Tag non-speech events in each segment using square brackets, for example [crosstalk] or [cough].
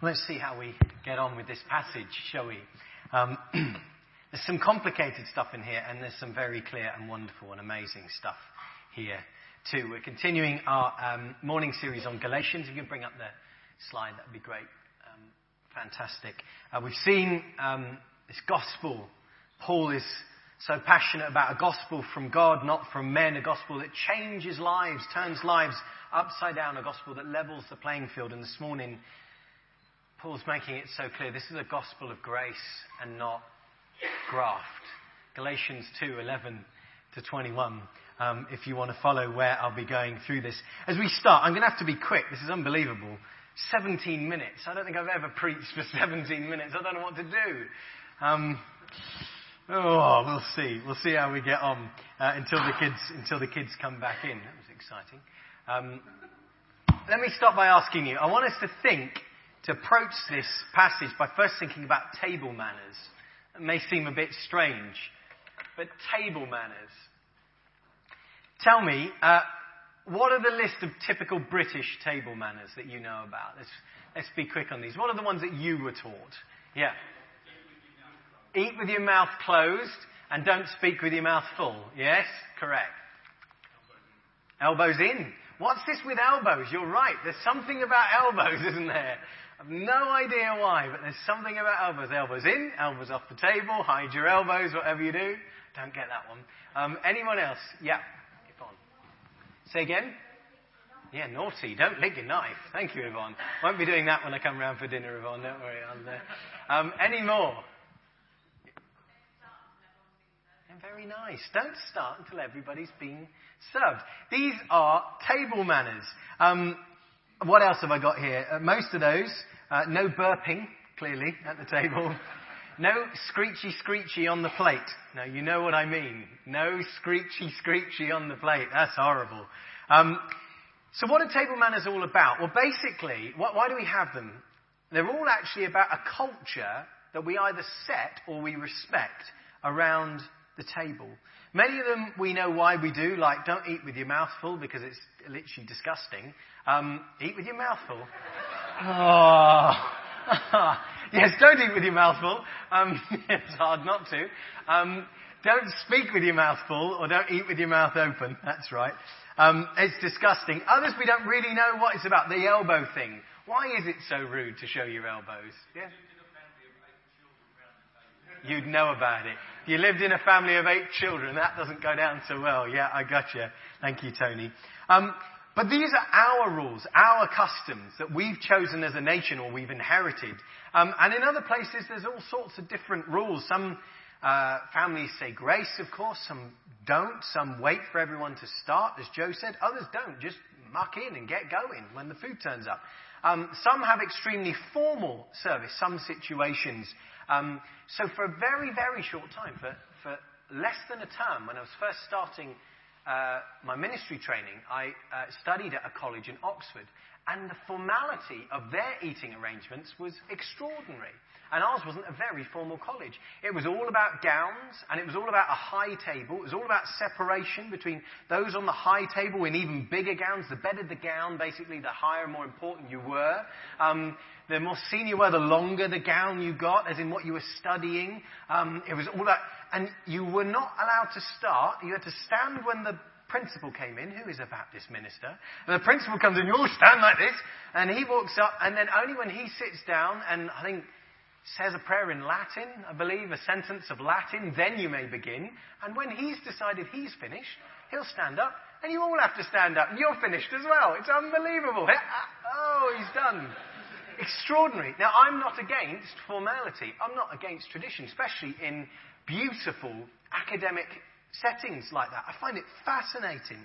Let's see how we get on with this passage, shall we? Um, [clears throat] there's some complicated stuff in here, and there's some very clear and wonderful and amazing stuff here too. We're continuing our um, morning series on Galatians. If you can bring up the slide, that'd be great. Um, fantastic. Uh, we've seen um, this gospel. Paul is so passionate about a gospel from God, not from men, a gospel that changes lives, turns lives upside down, a gospel that levels the playing field. And this morning, Paul's making it so clear this is a gospel of grace and not graft. Galatians 2 11 to 21. Um, if you want to follow where I'll be going through this. As we start, I'm going to have to be quick. This is unbelievable. 17 minutes. I don't think I've ever preached for [laughs] 17 minutes. I don't know what to do. Um, oh, we'll see. We'll see how we get on uh, until the kids until the kids come back in. That was exciting. Um, let me start by asking you. I want us to think to approach this passage by first thinking about table manners. It may seem a bit strange, but table manners. Tell me, uh, what are the list of typical British table manners that you know about? Let's, let's be quick on these. What are the ones that you were taught? Yeah. Eat with your mouth closed and don't speak with your mouth full. Yes? Correct. Elbows in. What's this with elbows? You're right. There's something about elbows, [laughs] isn't there? I've no idea why, but there's something about elbows. Elbows in, elbows off the table, hide your elbows, whatever you do. Don't get that one. Um, anyone else? Yeah. On. Say again? Yeah, naughty. Don't lick your knife. Thank you, Yvonne. Won't be doing that when I come round for dinner, Yvonne. Don't worry. I'll, uh, um, any more? Very nice. Don't start until everybody's been served. These are table manners. Um, what else have I got here? Uh, most of those, uh, no burping, clearly, at the table. No screechy screechy on the plate. Now, you know what I mean. No screechy screechy on the plate. That's horrible. Um, so what are table manners all about? Well, basically, what, why do we have them? They're all actually about a culture that we either set or we respect around the table. Many of them we know why we do, like don't eat with your mouth full because it's literally disgusting. Um, eat with your mouth full. Oh. [laughs] yes, don't eat with your mouth full. Um, [laughs] it's hard not to. Um, don't speak with your mouth full or don't eat with your mouth open. That's right. Um, it's disgusting. Others we don't really know what it's about. The elbow thing. Why is it so rude to show your elbows? Yeah? You'd know about it you lived in a family of eight children, that doesn't go down so well. Yeah, I got you. Thank you, Tony. Um, but these are our rules, our customs that we've chosen as a nation or we've inherited. Um, and in other places, there's all sorts of different rules. Some uh, families say grace, of course. Some don't. Some wait for everyone to start, as Joe said. Others don't. Just muck in and get going when the food turns up. Um, some have extremely formal service. Some situations um, so for a very, very short time, for, for less than a term, when I was first starting uh, my ministry training, I uh, studied at a college in Oxford, and the formality of their eating arrangements was extraordinary. And ours wasn't a very formal college. It was all about gowns, and it was all about a high table. It was all about separation between those on the high table in even bigger gowns. The better the gown, basically, the higher and more important you were. Um, the more senior you were, the longer the gown you got, as in what you were studying. Um, it was all that. And you were not allowed to start. You had to stand when the principal came in, who is a Baptist minister. And the principal comes in, you all stand like this, and he walks up, and then only when he sits down, and I think says a prayer in Latin, I believe, a sentence of Latin, then you may begin. And when he's decided he's finished, he'll stand up, and you all have to stand up, and you're finished as well. It's unbelievable. [laughs] Oh, he's done. Extraordinary. Now, I'm not against formality. I'm not against tradition, especially in beautiful academic settings like that. I find it fascinating.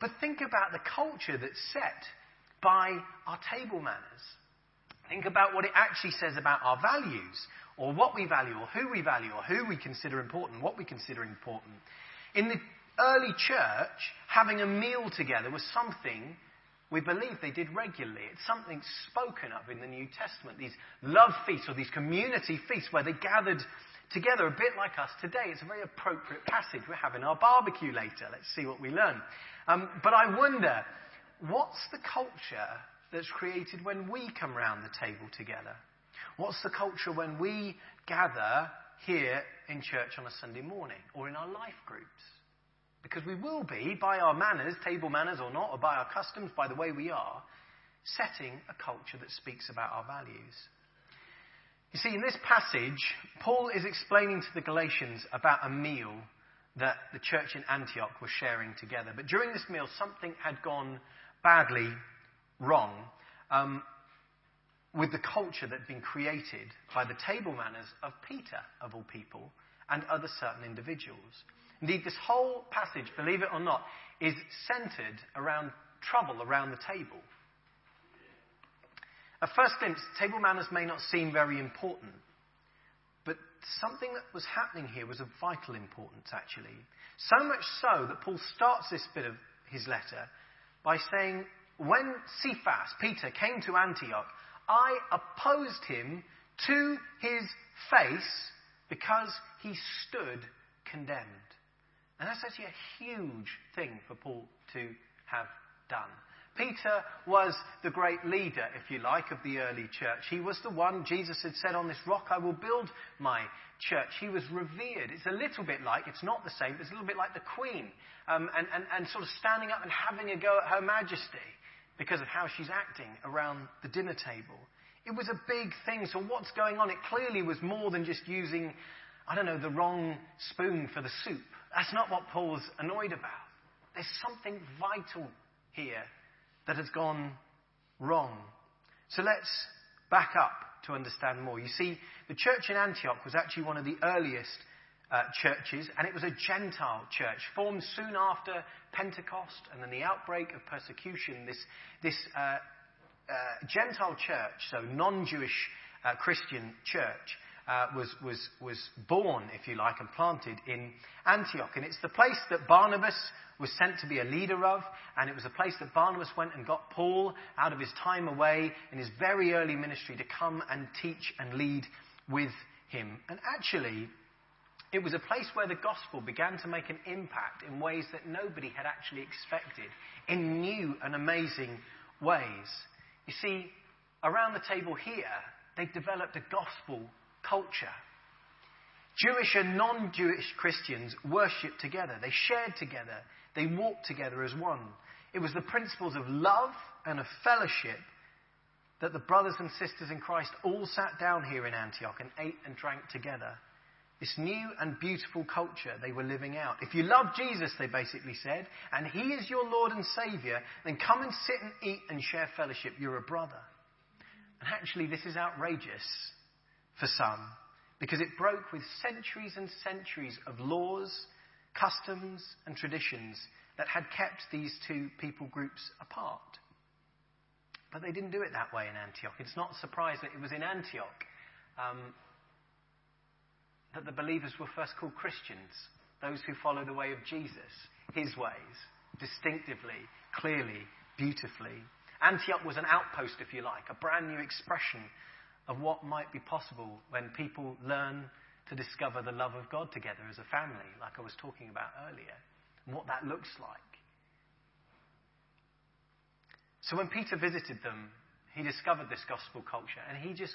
But think about the culture that's set by our table manners. Think about what it actually says about our values, or what we value, or who we value, or who we consider important, what we consider important. In the early church, having a meal together was something we believe they did regularly. It's something spoken of in the New Testament. These love feasts or these community feasts where they gathered together, a bit like us today. It's a very appropriate passage. We're having our barbecue later. Let's see what we learn. Um, but I wonder, what's the culture that's created when we come round the table together? What's the culture when we gather here in church on a Sunday morning or in our life groups? Because we will be, by our manners, table manners or not, or by our customs, by the way we are, setting a culture that speaks about our values. You see, in this passage, Paul is explaining to the Galatians about a meal that the church in Antioch was sharing together. But during this meal, something had gone badly wrong um, with the culture that had been created by the table manners of Peter, of all people, and other certain individuals. Indeed, this whole passage, believe it or not, is centered around trouble around the table. At first glimpse, table manners may not seem very important, but something that was happening here was of vital importance, actually. So much so that Paul starts this bit of his letter by saying, When Cephas, Peter, came to Antioch, I opposed him to his face because he stood condemned. And that's actually a huge thing for Paul to have done. Peter was the great leader, if you like, of the early church. He was the one, Jesus had said, On this rock I will build my church. He was revered. It's a little bit like, it's not the same, but it's a little bit like the Queen, um, and, and, and sort of standing up and having a go at Her Majesty because of how she's acting around the dinner table. It was a big thing. So, what's going on? It clearly was more than just using, I don't know, the wrong spoon for the soup. That's not what Paul's annoyed about. There's something vital here that has gone wrong. So let's back up to understand more. You see, the church in Antioch was actually one of the earliest uh, churches, and it was a Gentile church formed soon after Pentecost and then the outbreak of persecution. This, this uh, uh, Gentile church, so non Jewish uh, Christian church, uh, was, was, was born, if you like, and planted in Antioch. And it's the place that Barnabas was sent to be a leader of, and it was a place that Barnabas went and got Paul out of his time away in his very early ministry to come and teach and lead with him. And actually, it was a place where the gospel began to make an impact in ways that nobody had actually expected, in new and amazing ways. You see, around the table here, they developed a gospel culture. Jewish and non Jewish Christians worshipped together, they shared together, they walked together as one. It was the principles of love and of fellowship that the brothers and sisters in Christ all sat down here in Antioch and ate and drank together. This new and beautiful culture they were living out. If you love Jesus, they basically said, and He is your Lord and Saviour, then come and sit and eat and share fellowship. You're a brother. And actually, this is outrageous for some because it broke with centuries and centuries of laws, customs, and traditions that had kept these two people groups apart. But they didn't do it that way in Antioch. It's not a surprise that it was in Antioch um, that the believers were first called Christians, those who follow the way of Jesus, his ways, distinctively, clearly, beautifully. Antioch was an outpost, if you like, a brand new expression of what might be possible when people learn to discover the love of God together as a family, like I was talking about earlier, and what that looks like. So when Peter visited them, he discovered this gospel culture and he just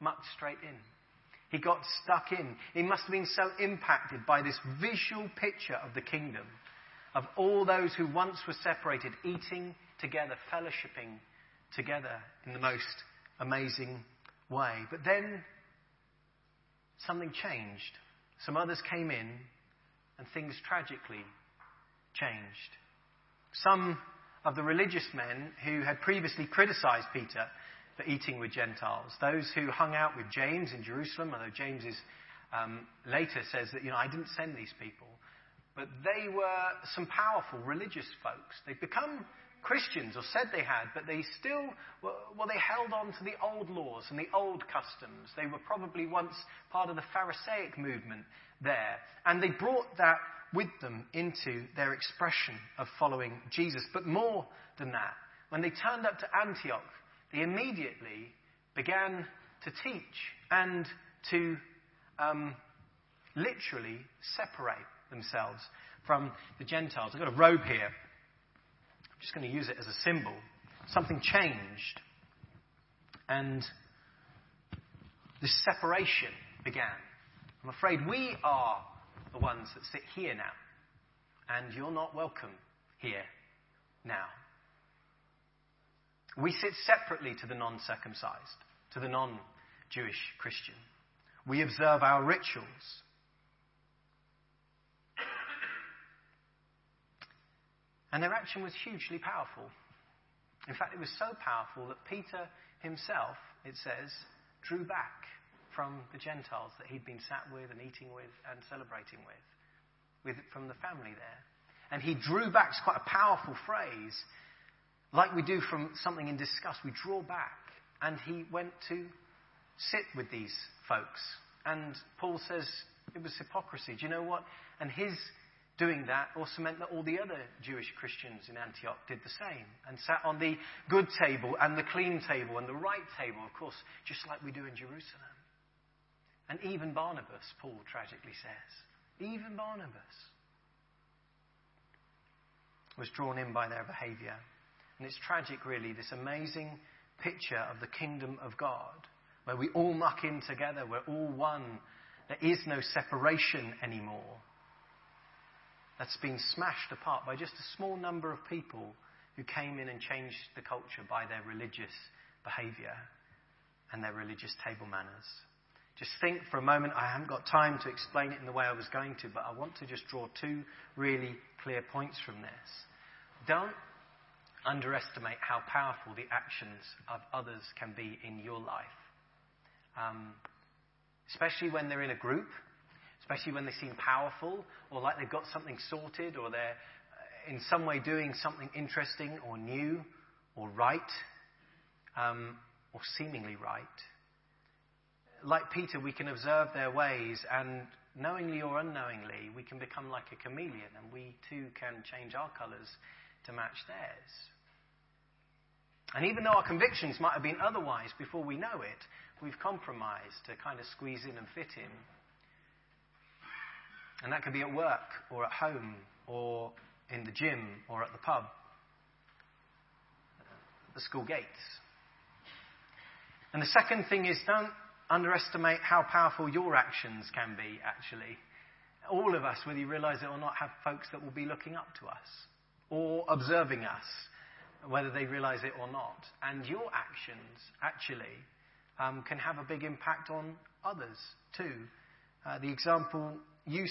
mucked straight in. He got stuck in. He must have been so impacted by this visual picture of the kingdom, of all those who once were separated, eating together, fellowshipping together in the most amazing way. But then something changed. Some others came in, and things tragically changed. Some of the religious men who had previously criticized Peter for eating with Gentiles, those who hung out with James in Jerusalem, although James is, um, later says that, you know, I didn't send these people. But they were some powerful religious folks. They'd become Christians, or said they had, but they still, well, they held on to the old laws and the old customs. They were probably once part of the Pharisaic movement there. And they brought that with them into their expression of following Jesus. But more than that, when they turned up to Antioch, they immediately began to teach and to um, literally separate themselves from the Gentiles. I've got a robe here just going to use it as a symbol. something changed. And this separation began. I'm afraid we are the ones that sit here now. And you're not welcome here now. We sit separately to the non circumcised, to the non Jewish Christian. We observe our rituals. And their action was hugely powerful. In fact, it was so powerful that Peter himself, it says, drew back from the Gentiles that he'd been sat with and eating with and celebrating with, with from the family there. And he drew back, it's quite a powerful phrase, like we do from something in disgust. We draw back. And he went to sit with these folks. And Paul says it was hypocrisy. Do you know what? And his doing that also meant that all the other Jewish Christians in Antioch did the same and sat on the good table and the clean table and the right table, of course, just like we do in Jerusalem. And even Barnabas, Paul tragically says, even Barnabas was drawn in by their behavior. And it's tragic, really, this amazing picture of the kingdom of God, where we all muck in together, we're all one. There is no separation anymore. That's been smashed apart by just a small number of people who came in and changed the culture by their religious behavior and their religious table manners. Just think for a moment, I haven't got time to explain it in the way I was going to, but I want to just draw two really clear points from this. Don't underestimate how powerful the actions of others can be in your life. Um, especially when they're in a group, especially when they seem powerful or like they've got something sorted or they're uh, in some way doing something interesting or new or right um, or seemingly right like Peter, we can observe their ways, and knowingly or unknowingly, we can become like a chameleon, and we too can change our colours to match theirs. And even though our convictions might have been otherwise before we know it, we've compromised to kind of squeeze in and fit in. And that could be at work, or at home, or in the gym, or at the pub, the school gates. And the second thing is don't underestimate how powerful your actions can be, actually. All of us, whether you realize it or not, have folks that will be looking up to us or observing us, whether they realize it or not. And your actions, actually, um, can have a big impact on others, too. Uh, the example you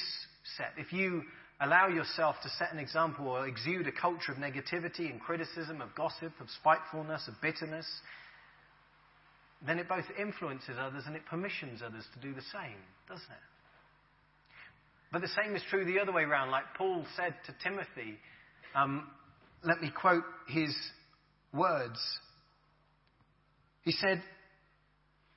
set, if you allow yourself to set an example or exude a culture of negativity and criticism, of gossip, of spitefulness, of bitterness, then it both influences others and it permissions others to do the same, doesn't it? But the same is true the other way around. Like Paul said to Timothy, um, let me quote his words. He said,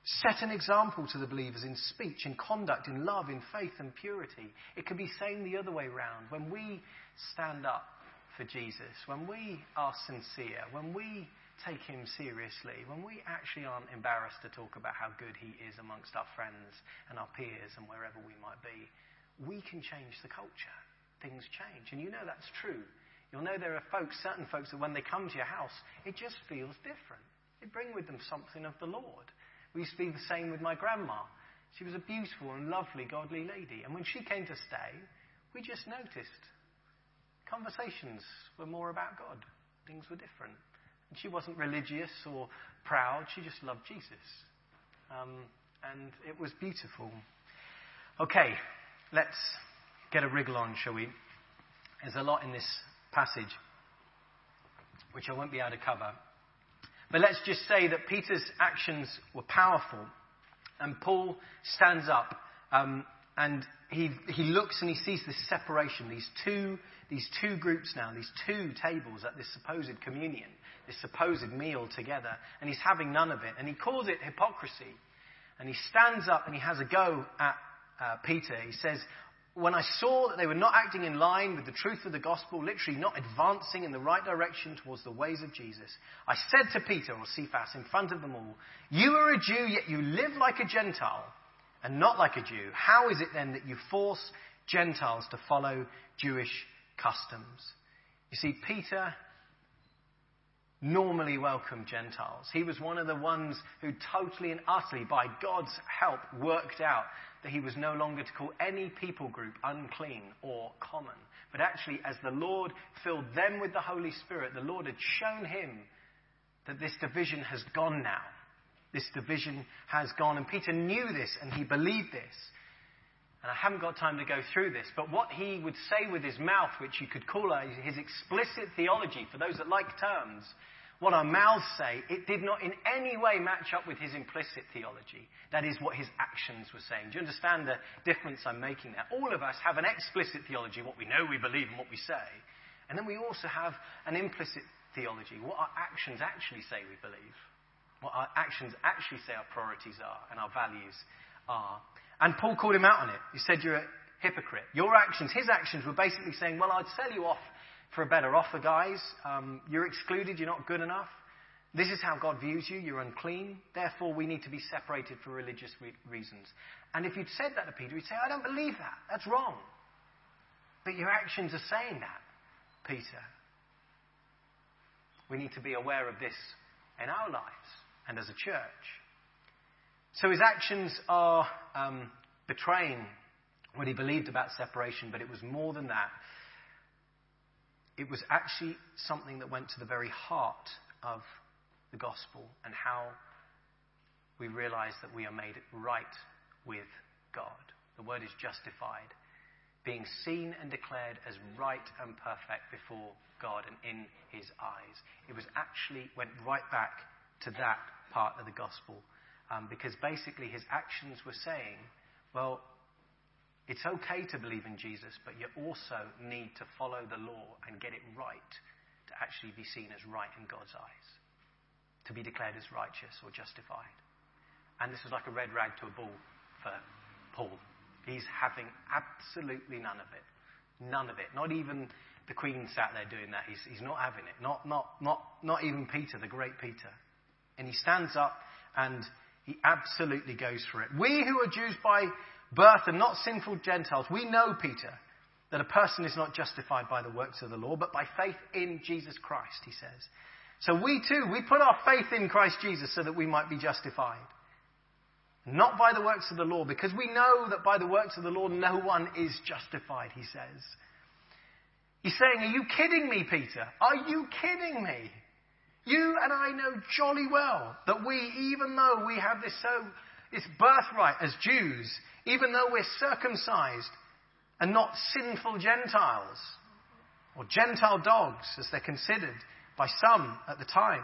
Set an example to the believers in speech, in conduct, in love, in faith, and purity. It could be saying the other way around. When we stand up for Jesus, when we are sincere, when we take him seriously, when we actually aren't embarrassed to talk about how good he is amongst our friends and our peers and wherever we might be, we can change the culture. Things change. And you know that's true. You'll know there are folks, certain folks, that when they come to your house, it just feels different. They bring with them something of the Lord. We used to be the same with my grandma. She was a beautiful and lovely, godly lady. And when she came to stay, we just noticed conversations were more about God. Things were different. And She wasn't religious or proud, she just loved Jesus. Um, and it was beautiful. Okay, let's get a wriggle on, shall we? There's a lot in this passage which I won't be able to cover. But let's just say that Peter's actions were powerful, and Paul stands up um, and he, he looks and he sees this separation, these two, these two groups now, these two tables at this supposed communion, this supposed meal together, and he's having none of it. And he calls it hypocrisy. And he stands up and he has a go at uh, Peter. He says, When I saw that they were not acting in line with the truth of the gospel, literally not advancing in the right direction towards the ways of Jesus, I said to Peter, or Cephas, in front of them all, You are a Jew, yet you live like a Gentile and not like a Jew, how is it then that you force Gentiles to follow Jewish customs? You see, Peter normally welcomed Gentiles. He was one of the ones who totally and utterly, by God's help, worked out that he was no longer to call any people group unclean or common. But actually, as the Lord filled them with the Holy Spirit, the Lord had shown him that this division has gone now. This division has gone. And Peter knew this and he believed this. And I haven't got time to go through this, but what he would say with his mouth, which you could call his explicit theology, for those that like terms, what our mouths say, it did not in any way match up with his implicit theology. That is what his actions were saying. Do you understand the difference I'm making there? All of us have an explicit theology, what we know we believe and what we say. And then we also have an implicit theology, what our actions actually say we believe, what our actions actually say our priorities are and our values are. And Paul called him out on it. He said, You're a hypocrite. Your actions, his actions, were basically saying, Well, I'd sell you off for a better offer, guys. Um, you're excluded. You're not good enough. This is how God views you. You're unclean. Therefore, we need to be separated for religious re- reasons. And if you'd said that to Peter, he'd say, I don't believe that. That's wrong. But your actions are saying that, Peter. We need to be aware of this in our lives and as a church. So his actions are um, betraying what he believed about separation, but it was more than that. It was actually something that went to the very heart of the gospel and how we realize that we are made right with God. The word is justified, being seen and declared as right and perfect before God and in his eyes. It was actually went right back to that part of the gospel um, because basically his actions were saying, well, it's okay to believe in Jesus, but you also need to follow the law and get it right to actually be seen as right in God's eyes, to be declared as righteous or justified. And this was like a red rag to a bull for Paul. He's having absolutely none of it. None of it. Not even the Queen sat there doing that. He's, he's not having it. Not, not, not, not even Peter, the great Peter. And he stands up and he absolutely goes for it. We who are Jews by birth and not sinful Gentiles, we know, Peter, that a person is not justified by the works of the law, but by faith in Jesus Christ, he says. So we too, we put our faith in Christ Jesus so that we might be justified. Not by the works of the law, because we know that by the works of the law no one is justified, he says. He's saying, Are you kidding me, Peter? Are you kidding me? You and I know jolly well that we, even though we have this so, this birthright as Jews, even though we're circumcised and not sinful Gentiles, or Gentile dogs as they're considered by some at the time,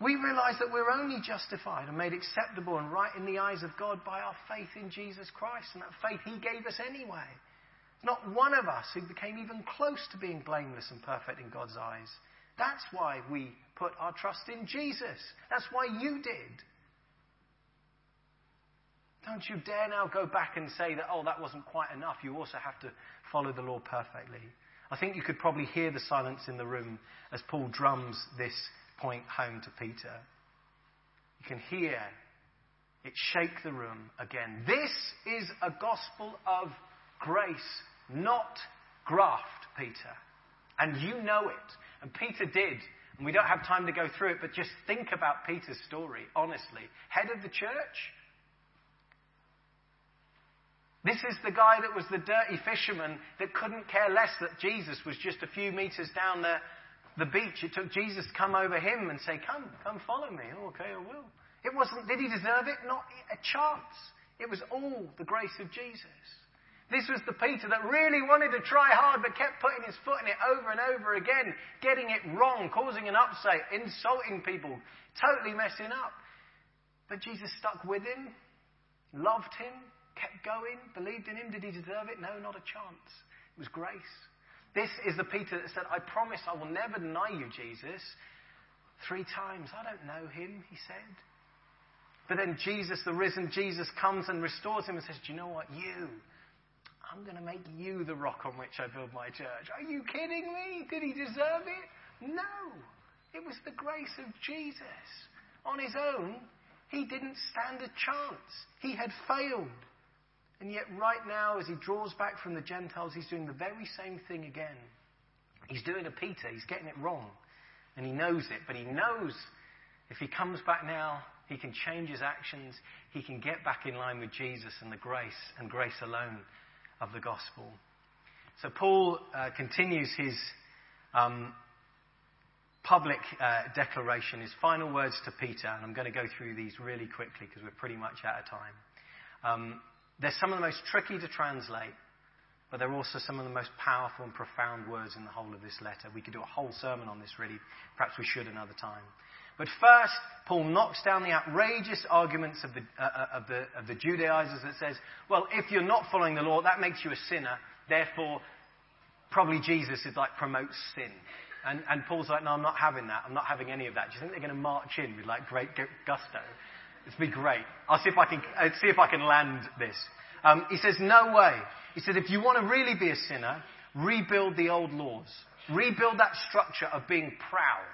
we realize that we're only justified and made acceptable and right in the eyes of God by our faith in Jesus Christ and that faith He gave us anyway. Not one of us who became even close to being blameless and perfect in God's eyes. That's why we put our trust in Jesus. That's why you did. Don't you dare now go back and say that, oh, that wasn't quite enough. You also have to follow the law perfectly. I think you could probably hear the silence in the room as Paul drums this point home to Peter. You can hear it shake the room again. This is a gospel of grace, not graft, Peter. And you know it. And Peter did. And we don't have time to go through it, but just think about Peter's story, honestly. Head of the church. This is the guy that was the dirty fisherman that couldn't care less that Jesus was just a few meters down the, the beach. It took Jesus to come over him and say, Come, come follow me. Oh, okay, I will. It wasn't, did he deserve it? Not a chance. It was all the grace of Jesus. This was the Peter that really wanted to try hard but kept putting his foot in it over and over again, getting it wrong, causing an upset, insulting people, totally messing up. But Jesus stuck with him, loved him, kept going, believed in him. Did he deserve it? No, not a chance. It was grace. This is the Peter that said, I promise I will never deny you, Jesus. Three times. I don't know him, he said. But then Jesus, the risen Jesus, comes and restores him and says, Do you know what? You I'm going to make you the rock on which I build my church. Are you kidding me? Did he deserve it? No. It was the grace of Jesus. On his own, he didn't stand a chance. He had failed. And yet, right now, as he draws back from the Gentiles, he's doing the very same thing again. He's doing a Peter. He's getting it wrong. And he knows it, but he knows if he comes back now, he can change his actions. He can get back in line with Jesus and the grace and grace alone of the gospel. So Paul uh, continues his um, public uh, declaration, his final words to Peter, and I'm going to go through these really quickly because we're pretty much out of time. Um, they're some of the most tricky to translate, but they're also some of the most powerful and profound words in the whole of this letter. We could do a whole sermon on this, really. Perhaps we should another time. But first, Paul knocks down the outrageous arguments of the, uh, uh, of, the, of the Judaizers that says, well, if you're not following the law, that makes you a sinner. Therefore, probably Jesus is like promotes sin. And, and Paul's like, no, I'm not having that. I'm not having any of that. Do you think they're going to march in with like great gusto? It's be great. I'll see if I can, I'll see if I can land this. Um, he says, no way. He said, if you want to really be a sinner, rebuild the old laws. Rebuild that structure of being proud.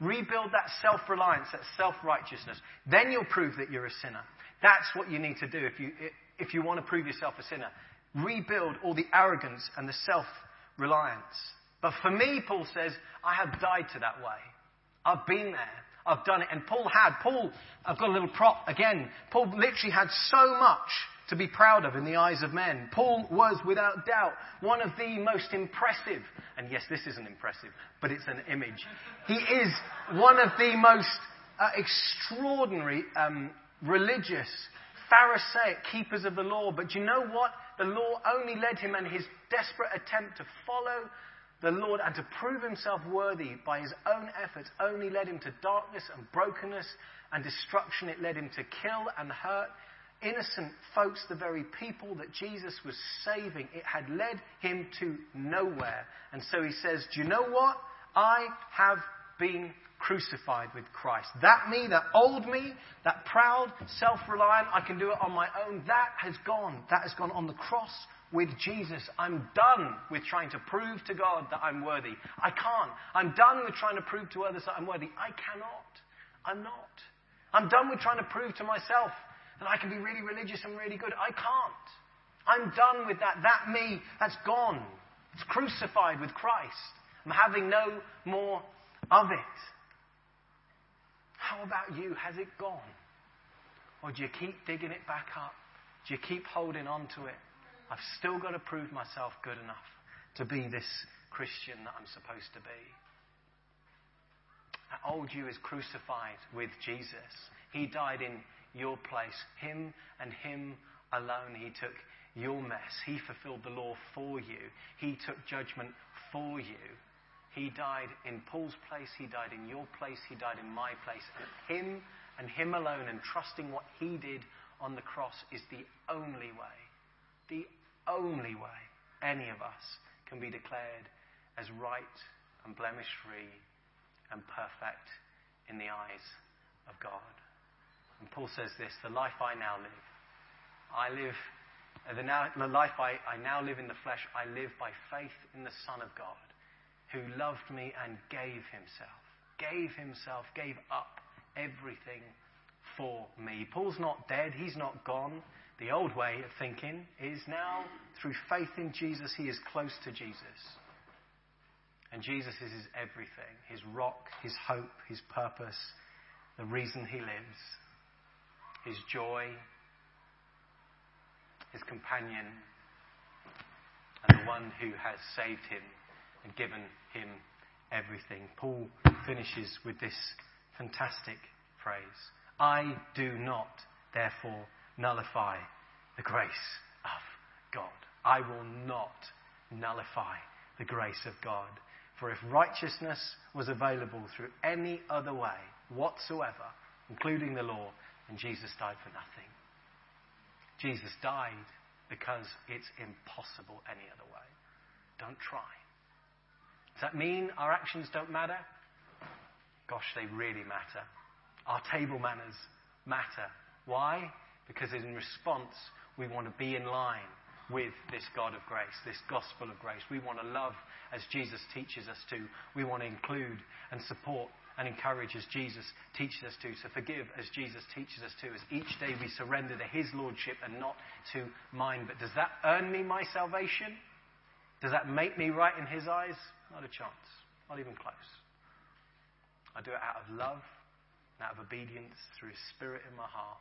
Rebuild that self reliance, that self righteousness. Then you'll prove that you're a sinner. That's what you need to do if you, if you want to prove yourself a sinner. Rebuild all the arrogance and the self reliance. But for me, Paul says, I have died to that way. I've been there. I've done it. And Paul had, Paul, I've got a little prop again. Paul literally had so much to be proud of in the eyes of men. Paul was, without doubt, one of the most impressive, and yes, this isn't impressive, but it's an image. He is one of the most uh, extraordinary um, religious, Pharisaic keepers of the law. But you know what? The law only led him and his desperate attempt to follow the Lord and to prove himself worthy by his own efforts only led him to darkness and brokenness and destruction. It led him to kill and hurt innocent folks, the very people that Jesus was saving. It had led him to nowhere. And so he says, Do you know what? I have been crucified with Christ. That me, that old me, that proud, self reliant, I can do it on my own, that has gone. That has gone on the cross with Jesus. I'm done with trying to prove to God that I'm worthy. I can't. I'm done with trying to prove to others that I'm worthy. I cannot. I'm not. I'm done with trying to prove to myself that I can be really religious and really good. I can't. I'm done with that. That me, that's gone. It's crucified with Christ. I'm having no more of it. How about you? Has it gone? Or do you keep digging it back up? Do you keep holding on to it? I've still got to prove myself good enough to be this Christian that I'm supposed to be. That old you is crucified with Jesus. He died in your place. Him and Him alone. He took your mess. He fulfilled the law for you. He took judgment for you. He died in Paul's place. He died in your place. He died in my place. And Him and Him alone and trusting what He did on the cross is the only way, the only way any of us can be declared as right and blemish free and perfect in the eyes of God. And Paul says this the life I now live, I live, uh, the, now, the life I, I now live in the flesh, I live by faith in the Son of God, who loved me and gave himself, gave himself, gave up everything for me. Paul's not dead, he's not gone. The old way of thinking is now, through faith in Jesus, he is close to Jesus. And Jesus is his everything his rock, his hope, his purpose, the reason he lives his joy, his companion, and the one who has saved him and given him everything. Paul finishes with this fantastic phrase I do not, therefore, nullify the grace of God. I will not nullify the grace of God. For if righteousness was available through any other way whatsoever, including the law, and Jesus died for nothing. Jesus died because it's impossible any other way. Don't try. Does that mean our actions don't matter? Gosh, they really matter. Our table manners matter. Why? Because in response, we want to be in line with this God of grace, this gospel of grace. We want to love as Jesus teaches us to. We want to include and support and encourage as Jesus teaches us to, So forgive as Jesus teaches us to, as each day we surrender to His Lordship and not to mine. But does that earn me my salvation? Does that make me right in His eyes? Not a chance. Not even close. I do it out of love, out of obedience, through His Spirit in my heart,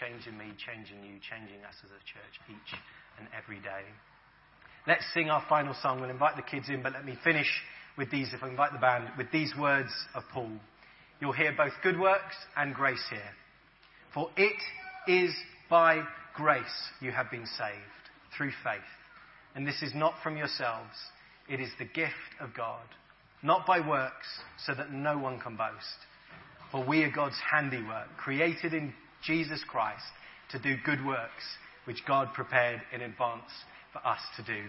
changing me, changing you, changing us as a church each and every day. Let's sing our final song. We'll invite the kids in, but let me finish with these, if I invite the band, with these words of Paul. You'll hear both good works and grace here. For it is by grace you have been saved, through faith. And this is not from yourselves, it is the gift of God, not by works, so that no one can boast. For we are God's handiwork, created in Jesus Christ to do good works, which God prepared in advance for us to do.